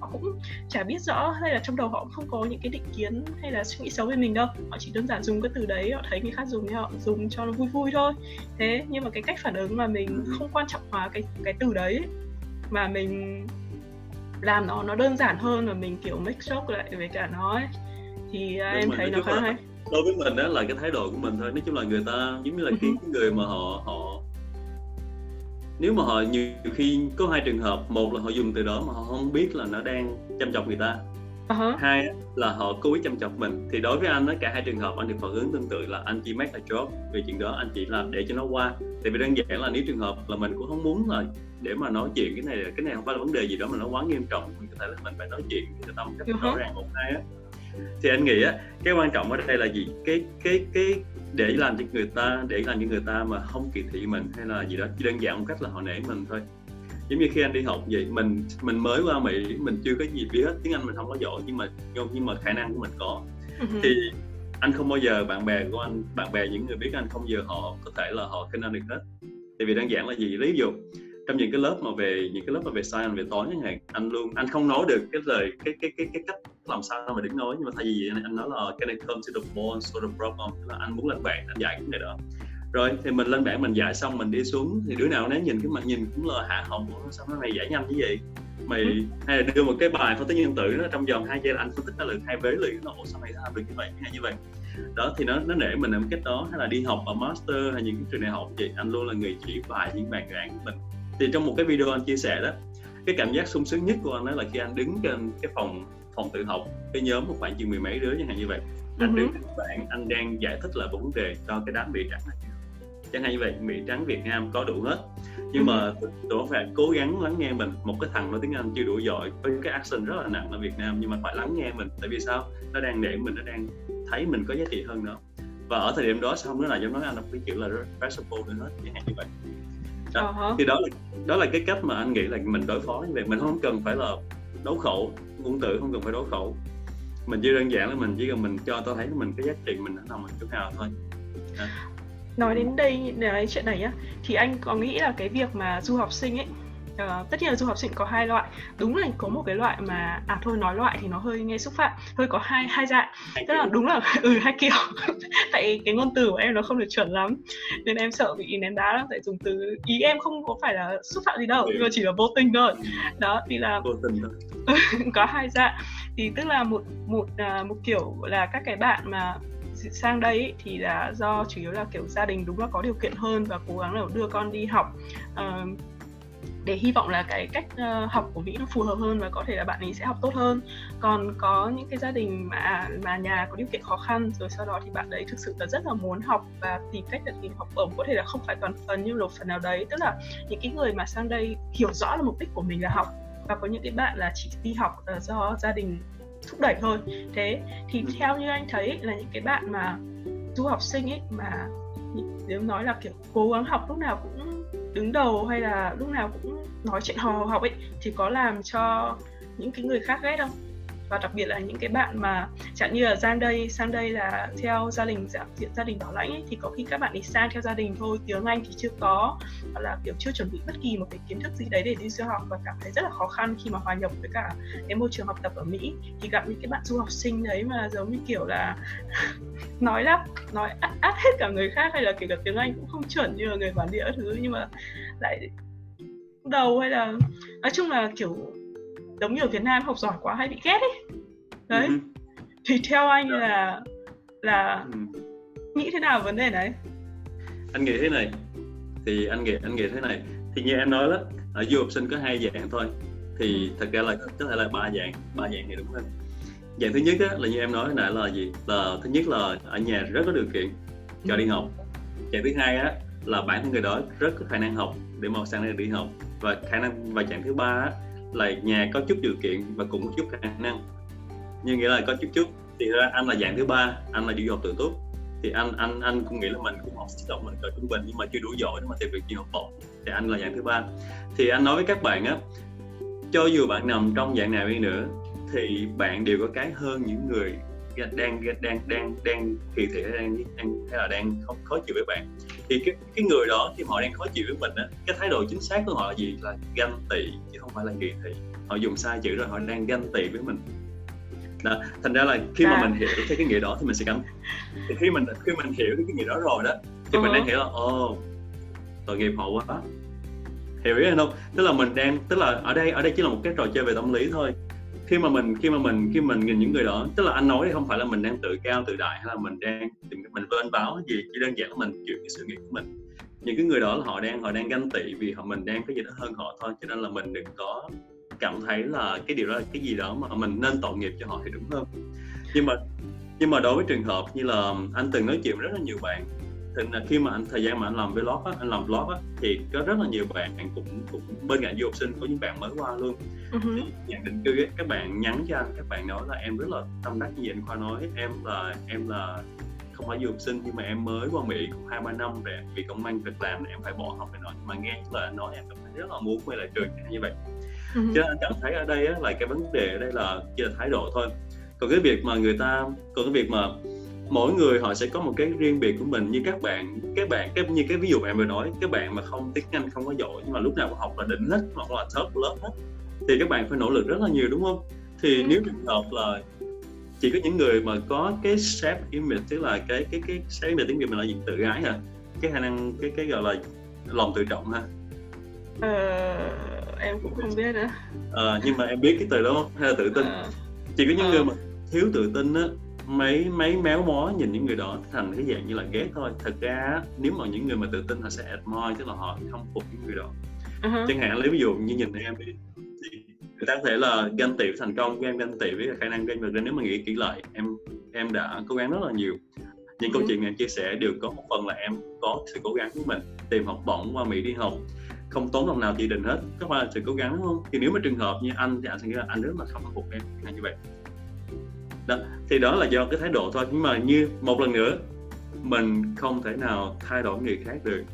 [SPEAKER 1] họ cũng chả biết rõ hay là trong đầu họ không có những cái định kiến hay là suy nghĩ xấu về mình đâu. Họ chỉ đơn giản dùng cái từ đấy họ thấy người khác dùng thì họ dùng cho nó vui vui thôi. Thế nhưng mà cái cách phản ứng mà mình không quan trọng hóa cái cái từ đấy mà mình làm nó nó đơn giản hơn và mình kiểu make joke lại về cả nó ấy. Thì Đúng em thấy nó khá hay.
[SPEAKER 2] đối với mình đó là cái thái độ của mình thôi. Nói chung là người ta giống như là cái, cái người mà họ họ nếu mà họ nhiều khi có hai trường hợp một là họ dùng từ đó mà họ không biết là nó đang chăm chọc người ta. Uh-huh. hai là họ cố ý chăm chọc mình. Thì đối với anh đó cả hai trường hợp anh được phản ứng tương tự là anh chỉ make a job về chuyện đó anh chỉ làm để cho nó qua. Tại vì đơn giản là nếu trường hợp là mình cũng không muốn là để mà nói chuyện. Cái này cái này không phải là vấn đề gì đó mà nó quá nghiêm trọng. Mình có thể là mình phải nói chuyện với tâm cách rõ ràng một hai á. Thì anh nghĩ á cái quan trọng ở đây là gì? Cái cái cái để làm cho người ta để làm cho người ta mà không kỳ thị mình hay là gì đó chỉ đơn giản một cách là họ nể mình thôi. Giống như khi anh đi học vậy mình mình mới qua mỹ mình chưa có gì biết. Hết tiếng anh mình không có giỏi nhưng mà nhưng mà khả năng của mình có. Uh-huh. thì anh không bao giờ bạn bè của anh bạn bè những người biết anh không giờ họ có thể là họ khinh anh được hết. Tại vì đơn giản là gì? Ví dụ trong những cái lớp mà về những cái lớp mà về science về toán chẳng hạn anh luôn anh không nói được cái lời cái cái cái cái cách làm sao mà đứng nói nhưng mà thay vì anh, anh nói là can I come to the more sort of problem? Là anh muốn lên bảng anh giải cái này đó. Rồi thì mình lên bảng mình giải xong mình đi xuống thì đứa nào nếu nhìn cái mặt nhìn cũng là hạ họng sao nó này giải nhanh như vậy? Mày ừ. hay là đưa một cái bài phân tích nhân tử nó trong vòng hai giây là anh phân tích ra được hai vế liền nó ủa sao mày làm được như vậy? Như vậy. Đó thì nó nó để mình làm cách đó hay là đi học ở master hay những cái trường đại học vậy anh luôn là người chỉ bài những bài giảng của mình thì trong một cái video anh chia sẻ đó cái cảm giác sung sướng nhất của anh đó là khi anh đứng trên cái phòng phòng tự học cái nhóm một khoảng chừng mười mấy đứa chẳng hạn như vậy. Anh uh-huh. đứng bạn anh đang giải thích lại một vấn đề cho cái đám bị trắng này. Chẳng hạn như vậy mỹ trắng việt nam có đủ hết. Nhưng mà tụi phải cố gắng lắng nghe mình. Một cái thằng nói tiếng anh chưa đủ giỏi với cái accent rất là nặng ở việt nam nhưng mà phải lắng nghe mình. Tại vì sao? Nó đang để mình nó đang thấy mình có giá trị hơn nó và ở thời điểm đó xong nó là giống nói anh cái chữ là respectable nữa hết chẳng hạn như vậy đó. Uh-huh. thì đó là đó là cái cách mà anh nghĩ là mình đối phó như vậy. Mình không cần phải là đấu khẩu ngôn từ không cần phải đấu khẩu. Mình chỉ đơn giản là mình chỉ cần mình cho tao thấy mình cái giá trị mình nó nằm ở chỗ nào thôi.
[SPEAKER 1] Đó. Nói đến đây nói chuyện này á thì anh có nghĩ là cái việc mà du học sinh ấy Uh, tất nhiên là du học sinh có hai loại. Đúng là có một cái loại mà à thôi nói loại thì nó hơi nghe xúc phạm hơi có hai hai dạng. Tức là đúng là ừ hai kiểu. Tại cái ngôn từ của em nó không được chuẩn lắm nên em sợ bị ném đá lắm tại dùng từ ý em không có phải là xúc phạm gì đâu nhưng mà chỉ là vô tình thôi. Đó thì là vô tình thôi. có hai dạng. Thì tức là một một uh, một kiểu là các cái bạn mà sang đây ý, thì là do chủ yếu là kiểu gia đình đúng là có điều kiện hơn và cố gắng là đưa con đi học. Uh, để hy vọng là cái cách uh, học của Mỹ nó phù hợp hơn và có thể là bạn ấy sẽ học tốt hơn. Còn có những cái gia đình mà mà nhà có điều kiện khó khăn rồi sau đó thì bạn ấy thực sự là rất là muốn học và tìm cách để tìm học bổng có thể là không phải toàn phần nhưng một phần nào đấy. Tức là những cái người mà sang đây hiểu rõ là mục đích của mình là học và có những cái bạn là chỉ đi học uh, do gia đình thúc đẩy thôi. Thế thì ừ. theo như anh thấy là những cái bạn mà du học sinh ấy mà nếu nói là, kiểu, cố gắng học lúc nào cũng đứng đầu hay là lúc nào cũng nói chuyện hò học ấy, thì có làm cho những cái người khác ghét không? Và đặc biệt là những cái bạn mà chẳng như là sang đây sang đây là theo gia đình dạng diện gia đình bảo lãnh ấy, thì có khi các bạn ấy sang theo gia đình thôi tiếng anh thì chưa có hoặc là kiểu chưa chuẩn bị bất kỳ một cái kiến thức gì đấy để đi du học và cảm thấy rất là khó khăn khi mà hòa nhập với cả cái môi trường học tập ở Mỹ. Thì gặp những cái bạn du học sinh đấy mà giống như kiểu là nói lắp nói át, át hết cả người khác hay là kể cả tiếng Anh cũng không chuẩn như là người bản địa thứ nhưng mà lại đầu hay là nói chung là kiểu giống như ở Việt Nam học giỏi quá hay bị ghét ấy. Đấy. Ừ. thì theo anh dạ. là là ừ. nghĩ thế nào vấn đề này?
[SPEAKER 2] Anh nghĩ thế này. Thì anh nghĩ anh nghĩ thế này. Thì như em nói đó ở du học sinh có hai dạng thôi. Thì ừ. thật ra là có thể là ba dạng ba dạng thì đúng hơn. Dạng thứ nhất á, là như em nói nãy là gì? Là thứ nhất là ở nhà rất có điều kiện cho đi học. Dạng thứ hai á là bản thân người đó rất có khả năng học để mà sang đây đi học. Và khả năng và dạng thứ ba á, là nhà có chút điều kiện và cũng có chút khả năng. Như nghĩa là có chút chút thì ra anh là dạng thứ ba anh là du học tự túc. Thì anh anh anh cũng nghĩ là mình cũng học sinh động mình cỡ trung bình nhưng mà chưa đủ giỏi để mà tìm việc nhiều học bổng. Thì anh là dạng thứ ba. Thì anh nói với các bạn á cho dù bạn nằm trong dạng nào đi nữa thì bạn đều có cái hơn những người đang đang đang đang kỳ thị hay đang, đang hay là đang không khó chịu với bạn thì cái cái người đó khi họ đang khó chịu với mình á cái thái độ chính xác của họ là gì là ganh tị chứ không phải là kỳ thị họ dùng sai chữ rồi họ đang ganh tị với mình đó. thành ra là khi mà à. mình hiểu theo cái nghĩa đó thì mình sẽ cảm thì khi mình khi mình hiểu cái nghĩa đó rồi đó thì uh-huh. mình đang hiểu là ồ tội nghiệp họ quá hiểu ý không tức là mình đang tức là ở đây ở đây chỉ là một cái trò chơi về tâm lý thôi khi mà mình, khi mà mình, khi mình nhìn những người đó, tức là anh nói thì không phải là mình đang tự cao, tự đại hay là mình đang tìm, mình vênh báo gì, chỉ đơn giản là mình chịu cái sự nghiệp của mình. Những cái người đó là họ đang họ đang ganh tị vì họ, mình đang có gì đó hơn họ thôi, cho nên là mình đừng có cảm thấy là cái điều đó là cái gì đó mà mình nên tội nghiệp cho họ thì đúng hơn. Nhưng mà nhưng mà đối với trường hợp như là anh từng nói chuyện với rất là nhiều bạn thì khi mà anh thời gian mà anh làm vlog á, anh làm vlog á, thì có rất là nhiều bạn cũng cũng bên cạnh du học sinh có những bạn mới qua luôn uh-huh. nhận định cư ấy, các bạn nhắn cho anh các bạn nói là em rất là tâm đắc như anh khoa nói em là em là không phải du học sinh nhưng mà em mới qua Mỹ cũng hai ba năm rồi vì công an việc làm em phải bỏ học phải nói mà nghe là nói em cảm thấy rất là muốn quay lại trường như vậy ừ. cho nên anh cảm thấy ở đây á, là cái vấn đề ở đây là chỉ là thái độ thôi còn cái việc mà người ta còn cái việc mà mỗi người họ sẽ có một cái riêng biệt của mình như các bạn các bạn cái như cái ví dụ em vừa nói các bạn mà không tiếng anh không có giỏi nhưng mà lúc nào cũng học là đỉnh hết hoặc là top lớp hết thì các bạn phải nỗ lực rất là nhiều đúng không? Thì ừ. nếu trường hợp là chỉ có những người mà có cái self image tức là cái cái cái self image tiếng việt mình là gì? Tự gái hả? Cái khả năng cái cái gọi là lòng tự trọng ha?
[SPEAKER 1] Ờ, em cũng không biết nữa.
[SPEAKER 2] À, nhưng mà em biết cái từ đó không? Hay là tự tin? À. chỉ có những à. người mà thiếu tự tin á mấy mấy méo mó nhìn những người đó thành cái dạng như là ghét thôi. Thật ra nếu mà những người mà tự tin họ sẽ admire tức là họ không phục những người đó. Uh-huh. chẳng hạn lấy ví dụ như nhìn em đi thì người ta có thể là ganh tị thành công của em ganh tị với khả năng của em. Nếu mà nghĩ kỹ lại em em đã cố gắng rất là nhiều. Những uh-huh. câu chuyện em chia sẻ đều có một phần là em có sự cố gắng của mình tìm học bổng qua mỹ đi học. Không tốn đồng nào chỉ định hết có phải là sự cố gắng đúng không? Thì nếu mà trường hợp như anh thì anh sẽ nghĩ là anh rất là không phục em như vậy đó thì đó là do cái thái độ thôi. Nhưng mà như một lần nữa mình không thể nào thay đổi người khác được.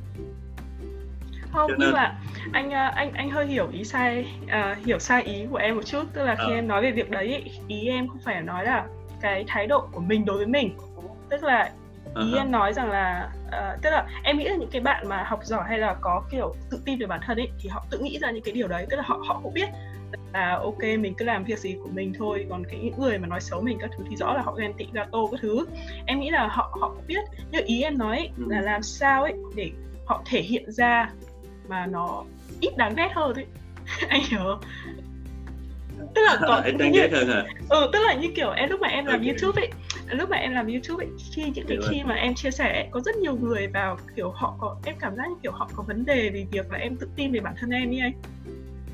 [SPEAKER 1] Không nên... nhưng mà anh à, anh anh hơi hiểu ý sai uh, hiểu sai ý của em một chút. Tức là khi à. em nói về việc đấy ý em không phải nói là cái thái độ của mình đối với mình. Tức là ý uh-huh. em nói rằng là uh, tức là em nghĩ là những cái bạn mà học giỏi hay là có kiểu tự tin về bản thân ấy thì họ tự nghĩ ra những cái điều đấy. Tức là họ họ cũng biết là ok mình cứ làm việc gì của mình thôi còn cái những người mà nói xấu mình các thứ thì rõ là họ ghen tị gato các thứ. Em nghĩ là họ họ biết nhưng ý em nói ấy, là ừ. làm sao ấy để họ thể hiện ra mà nó ít đáng ghét hơn ấy. Anh hiểu tức là có
[SPEAKER 2] em đáng ghét hơn hả?
[SPEAKER 1] Ừ tức là như kiểu em lúc mà em làm okay. youtube ấy lúc mà em làm youtube ấy khi những cái khi mà em chia sẻ có rất nhiều người vào kiểu họ có em cảm giác như kiểu họ có vấn đề về việc là em tự tin về bản thân em như anh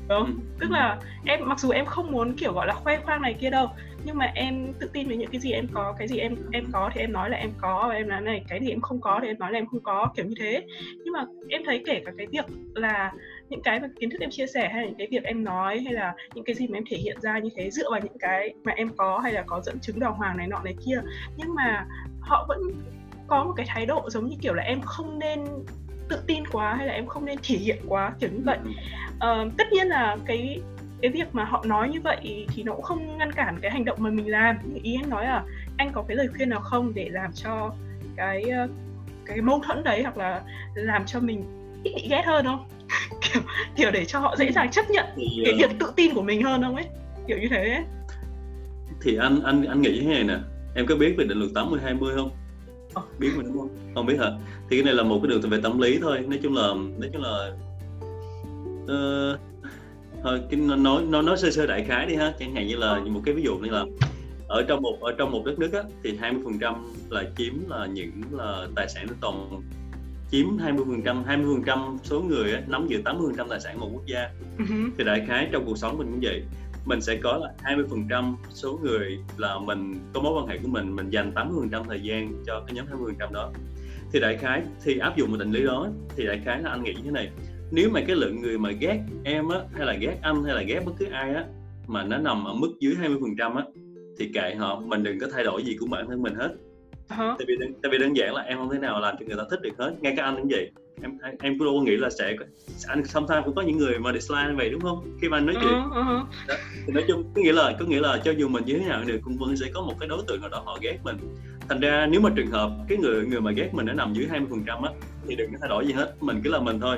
[SPEAKER 1] không? Ừ. tức là em mặc dù em không muốn kiểu gọi là khoe khoang này kia đâu nhưng mà em tự tin với những cái gì em có cái gì em em có thì em nói là em có và em nói này cái gì em không có thì em nói là em không có kiểu như thế nhưng mà em thấy kể cả cái việc là những cái mà kiến thức em chia sẻ hay là những cái việc em nói hay là những cái gì mà em thể hiện ra như thế dựa vào những cái mà em có hay là có dẫn chứng đàng hoàng này nọ này kia nhưng mà họ vẫn có một cái thái độ giống như kiểu là em không nên tự tin quá hay là em không nên thể hiện quá kiểu như vậy. Uh, tất nhiên là cái cái việc mà họ nói như vậy thì nó cũng không ngăn cản cái hành động mà mình làm. Nhưng ý em nói là anh có cái lời khuyên nào không để làm cho cái ờ, cái mâu thuẫn đấy hoặc là làm cho mình ít bị ghét hơn không? Kiểu kiểu để cho họ dễ dàng chấp nhận thì, cái uh... việc tự tin của mình hơn không ấy? Kiểu như thế ấy.
[SPEAKER 2] thì anh anh anh nghĩ thế này nè. Em có biết về định luật 80 20 không biết mà đúng không? Không biết hả? Thì cái này là một cái đường về tâm lý thôi. Nói chung là nói chung là uh, thôi cái nói nói nói sơ sơ đại khái đi ha. Chẳng hạn như là một cái ví dụ như là ở trong một ở trong một đất nước á, thì 20 phần trăm là chiếm là những là tài sản toàn chiếm 20 phần trăm 20 phần trăm số người á, nắm giữ 80 phần trăm tài sản một quốc gia. Uh-huh. thì đại khái trong cuộc sống mình cũng vậy mình sẽ có là 20 phần trăm số người là mình có mối quan hệ của mình mình dành 80 phần trăm thời gian cho cái nhóm 20 phần trăm đó. Thì đại khái, thì áp dụng một định lý đó, thì đại khái là anh nghĩ như thế này. Nếu mà cái lượng người mà ghét em á, hay là ghét anh, hay là ghét bất cứ ai á, mà nó nằm ở mức dưới 20 phần trăm á, thì kệ họ, mình đừng có thay đổi gì của bản thân mình hết uh-huh. tại vì tại vì đơn giản là em không thể nào làm cho người ta thích được hết. Ngay cả anh cũng vậy. Em em cũng đâu có nghĩ là sẽ anh sometimes cũng có những người mà dislike như vậy đúng không? Khi mà anh nói chuyện. uh-huh. đó, thì nói chung có nghĩa là có nghĩa là cho dù mình như thế nào được cũng vẫn sẽ có một cái đối tượng nào đó họ ghét mình. Thành ra nếu mà trường hợp cái người người mà ghét mình nó nằm dưới 20 phần trăm á thì đừng có thay đổi gì hết. Mình cứ là mình thôi.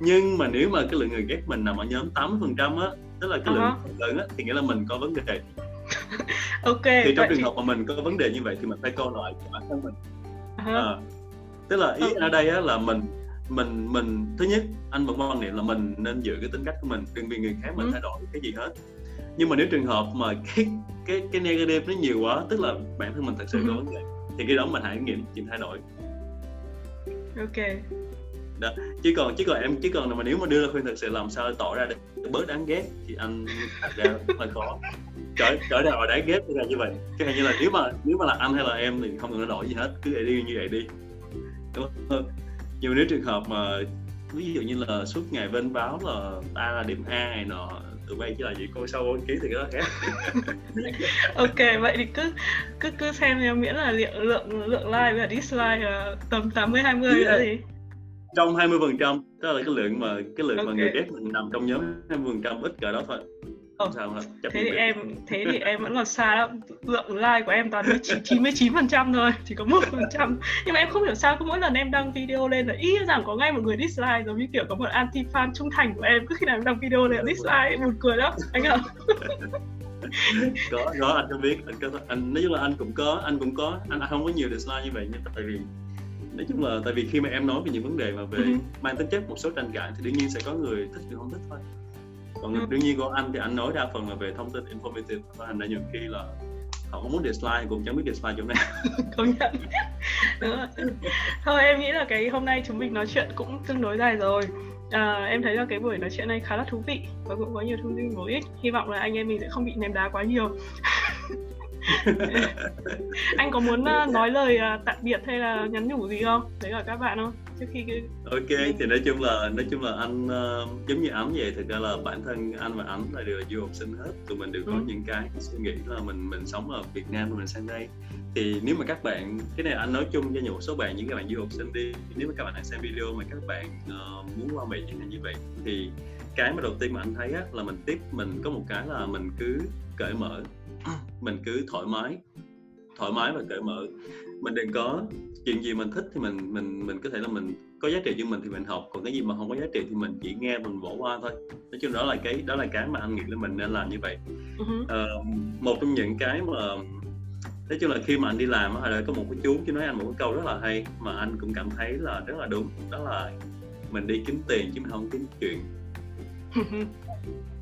[SPEAKER 2] Nhưng mà nếu mà cái lượng người ghét mình nằm ở nhóm 80 phần trăm á tức là cái uh-huh. lượng lớn á thì nghĩa là mình có vấn đề
[SPEAKER 1] ok
[SPEAKER 2] thì trong trường hợp mà mình có vấn đề như vậy thì mình phải coi lại bản thân mình uh-huh. à, tức là ý okay. ở đây á là mình mình mình thứ nhất anh vẫn quan niệm là mình nên giữ cái tính cách của mình đừng vì người khác mà ừ. thay đổi cái gì hết nhưng mà nếu trường hợp mà cái cái cái negative nó nhiều quá tức là bản thân mình thật sự ừ. có vấn đề thì cái đó mình hãy nghiệm chuyện thay đổi
[SPEAKER 1] ok
[SPEAKER 2] đó. Chứ còn chứ còn em chứ còn mà nếu mà đưa ra khuyên thật sự làm sao tỏ ra được bớt đáng ghét thì anh thật ra hơi khó. Trở trở nào đáng ghét là như vậy. Cái hình như là nếu mà nếu mà là anh hay là em thì không cần đổi gì hết cứ để đi như vậy đi. Đúng không? Nhưng mà nếu trường hợp mà ví dụ như là suốt ngày bên báo là ta là điểm A này nọ tụi bay chỉ là con sâu con kiến thì cái đó khác.
[SPEAKER 1] Ok vậy thì cứ cứ cứ xem nha miễn là lượng lượng lượng like và dislike là tầm 80 20 là gì
[SPEAKER 2] trong 20 phần trăm đó là cái lượng mà cái lượng okay. mà người ghét mình nằm trong nhóm 20 phần trăm ít cỡ đó thôi.
[SPEAKER 1] Không sao hết thế thì em thế thì em vẫn còn xa lắm. Lượng like của em toàn mươi chín phần trăm thôi chỉ có một phần trăm. Nhưng mà em không hiểu sao cứ mỗi lần em đăng video lên là ý rằng có ngay một người dislike giống như kiểu có một anti fan trung thành của em cứ khi nào em đăng video lên dislike buồn cười lắm anh ạ.
[SPEAKER 2] Có có anh có biết anh có anh nói chung là anh cũng có anh cũng có anh không có nhiều dislike như vậy nhưng tại vì nói chung là tại vì khi mà em nói về những vấn đề mà về uh-huh. mang tính chất một số tranh cãi thì đương nhiên sẽ có người thích người không thích thôi. Còn uh-huh. đương nhiên của anh thì anh nói đa phần là về thông tin informative và thành ra nhiều khi là họ không muốn dislike cũng chẳng biết dislike chỗ nào.
[SPEAKER 1] Công nhận. Thôi em nghĩ là cái hôm nay chúng mình nói chuyện cũng tương đối dài rồi. À, em thấy là cái buổi nói chuyện này khá là thú vị và cũng có nhiều thông tin bổ ích. Hy vọng là anh em mình sẽ không bị ném đá quá nhiều anh có muốn uh, nói lời uh, tạm biệt hay là nhắn nhủ gì không? Đấy là các bạn không? Trước khi cái...
[SPEAKER 2] ok thì nói chung là nói chung là anh uh, giống như ấm vậy. Thực ra là bản thân anh và ấm là đều là du học sinh hết. Tụi mình đều có ừ. những cái suy nghĩ là mình mình sống ở Việt Nam mình sang đây. Thì nếu mà các bạn cái này anh nói chung cho một số bạn những các bạn du học sinh đi. Nếu mà các bạn đang xem video mà các bạn uh, muốn qua Mỹ chẳng hạn như vậy thì cái mà đầu tiên mà anh thấy á, là mình tiếp mình có một cái là mình cứ cởi mở. Mình cứ thoải mái thoải mái và cởi mở. Mình đừng có chuyện gì mình thích thì mình mình mình có thể là mình có giá trị cho mình thì mình học còn cái gì mà không có giá trị thì mình chỉ nghe mình bỏ qua thôi. Nói chung đó là cái đó là cái mà anh nghĩ là mình nên làm như vậy. Uh, một trong những cái mà nói chung là khi mà anh đi làm là có một cái chú chú nói anh một cái câu rất là hay mà anh cũng cảm thấy là rất là đúng đó là mình đi kiếm tiền chứ mình không kiếm chuyện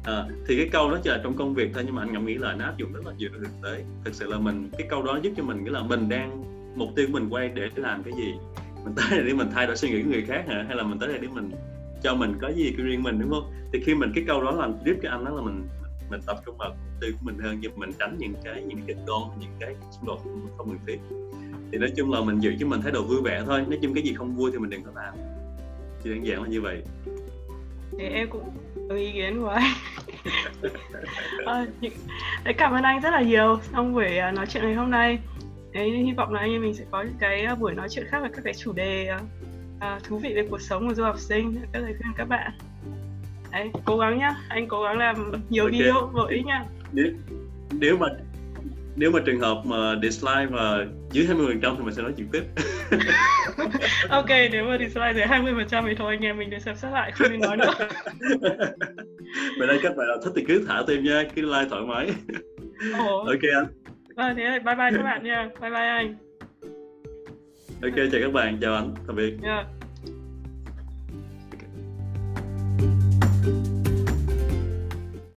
[SPEAKER 2] à, thì cái câu đó chỉ là trong công việc thôi nhưng mà anh ngẫm nghĩ là nó áp dụng rất là nhiều thực tế. Thực sự là mình cái câu đó giúp cho mình nghĩa là mình đang mục tiêu của mình quay để làm cái gì? Mình tới đây để mình thay đổi suy nghĩ của người khác hả? Hay là mình tới đây để mình cho mình có gì của riêng mình đúng không? Thì khi mình cái câu đó làm giúp cho anh đó là mình mình tập trung vào mục tiêu của mình hơn nhưng mình tránh những cái những cái con những cái xung đột không cần thiết. Thì nói chung là mình giữ cho mình thái độ vui vẻ thôi. Nói chung cái gì không vui thì mình đừng có làm. Chỉ đơn giản là như vậy.
[SPEAKER 1] Thì em cũng ý kiến của anh. À, Đấy, cảm ơn anh rất là nhiều. Trong buổi à, nói chuyện ngày hôm nay Đấy, hy vọng là anh em mình sẽ có những cái à, buổi nói chuyện khác về các cái chủ đề uh, thú vị về cuộc sống của du học sinh. Các thầy khuyên các bạn. Đấy, cố gắng nhá. Anh cố gắng làm nhiều okay. video bổ ích nhá.
[SPEAKER 2] Nếu, nếu mà nếu mà trường hợp mà dislike mà dưới 20 phần trăm thì mình sẽ nói chuyện tiếp.
[SPEAKER 1] Ok nếu mà dislike dưới 20 phần trăm thì thôi anh em mình để xem xét lại không nên nói nữa.
[SPEAKER 2] Vậy đây các bạn nào thích thì cứ thả tim nha cứ like thoải mái. Ồ. ok anh.
[SPEAKER 1] À, thế bye bye các bạn nha. Bye bye anh.
[SPEAKER 2] Ok chào các bạn chào anh. Tạm biệt.
[SPEAKER 1] Yeah.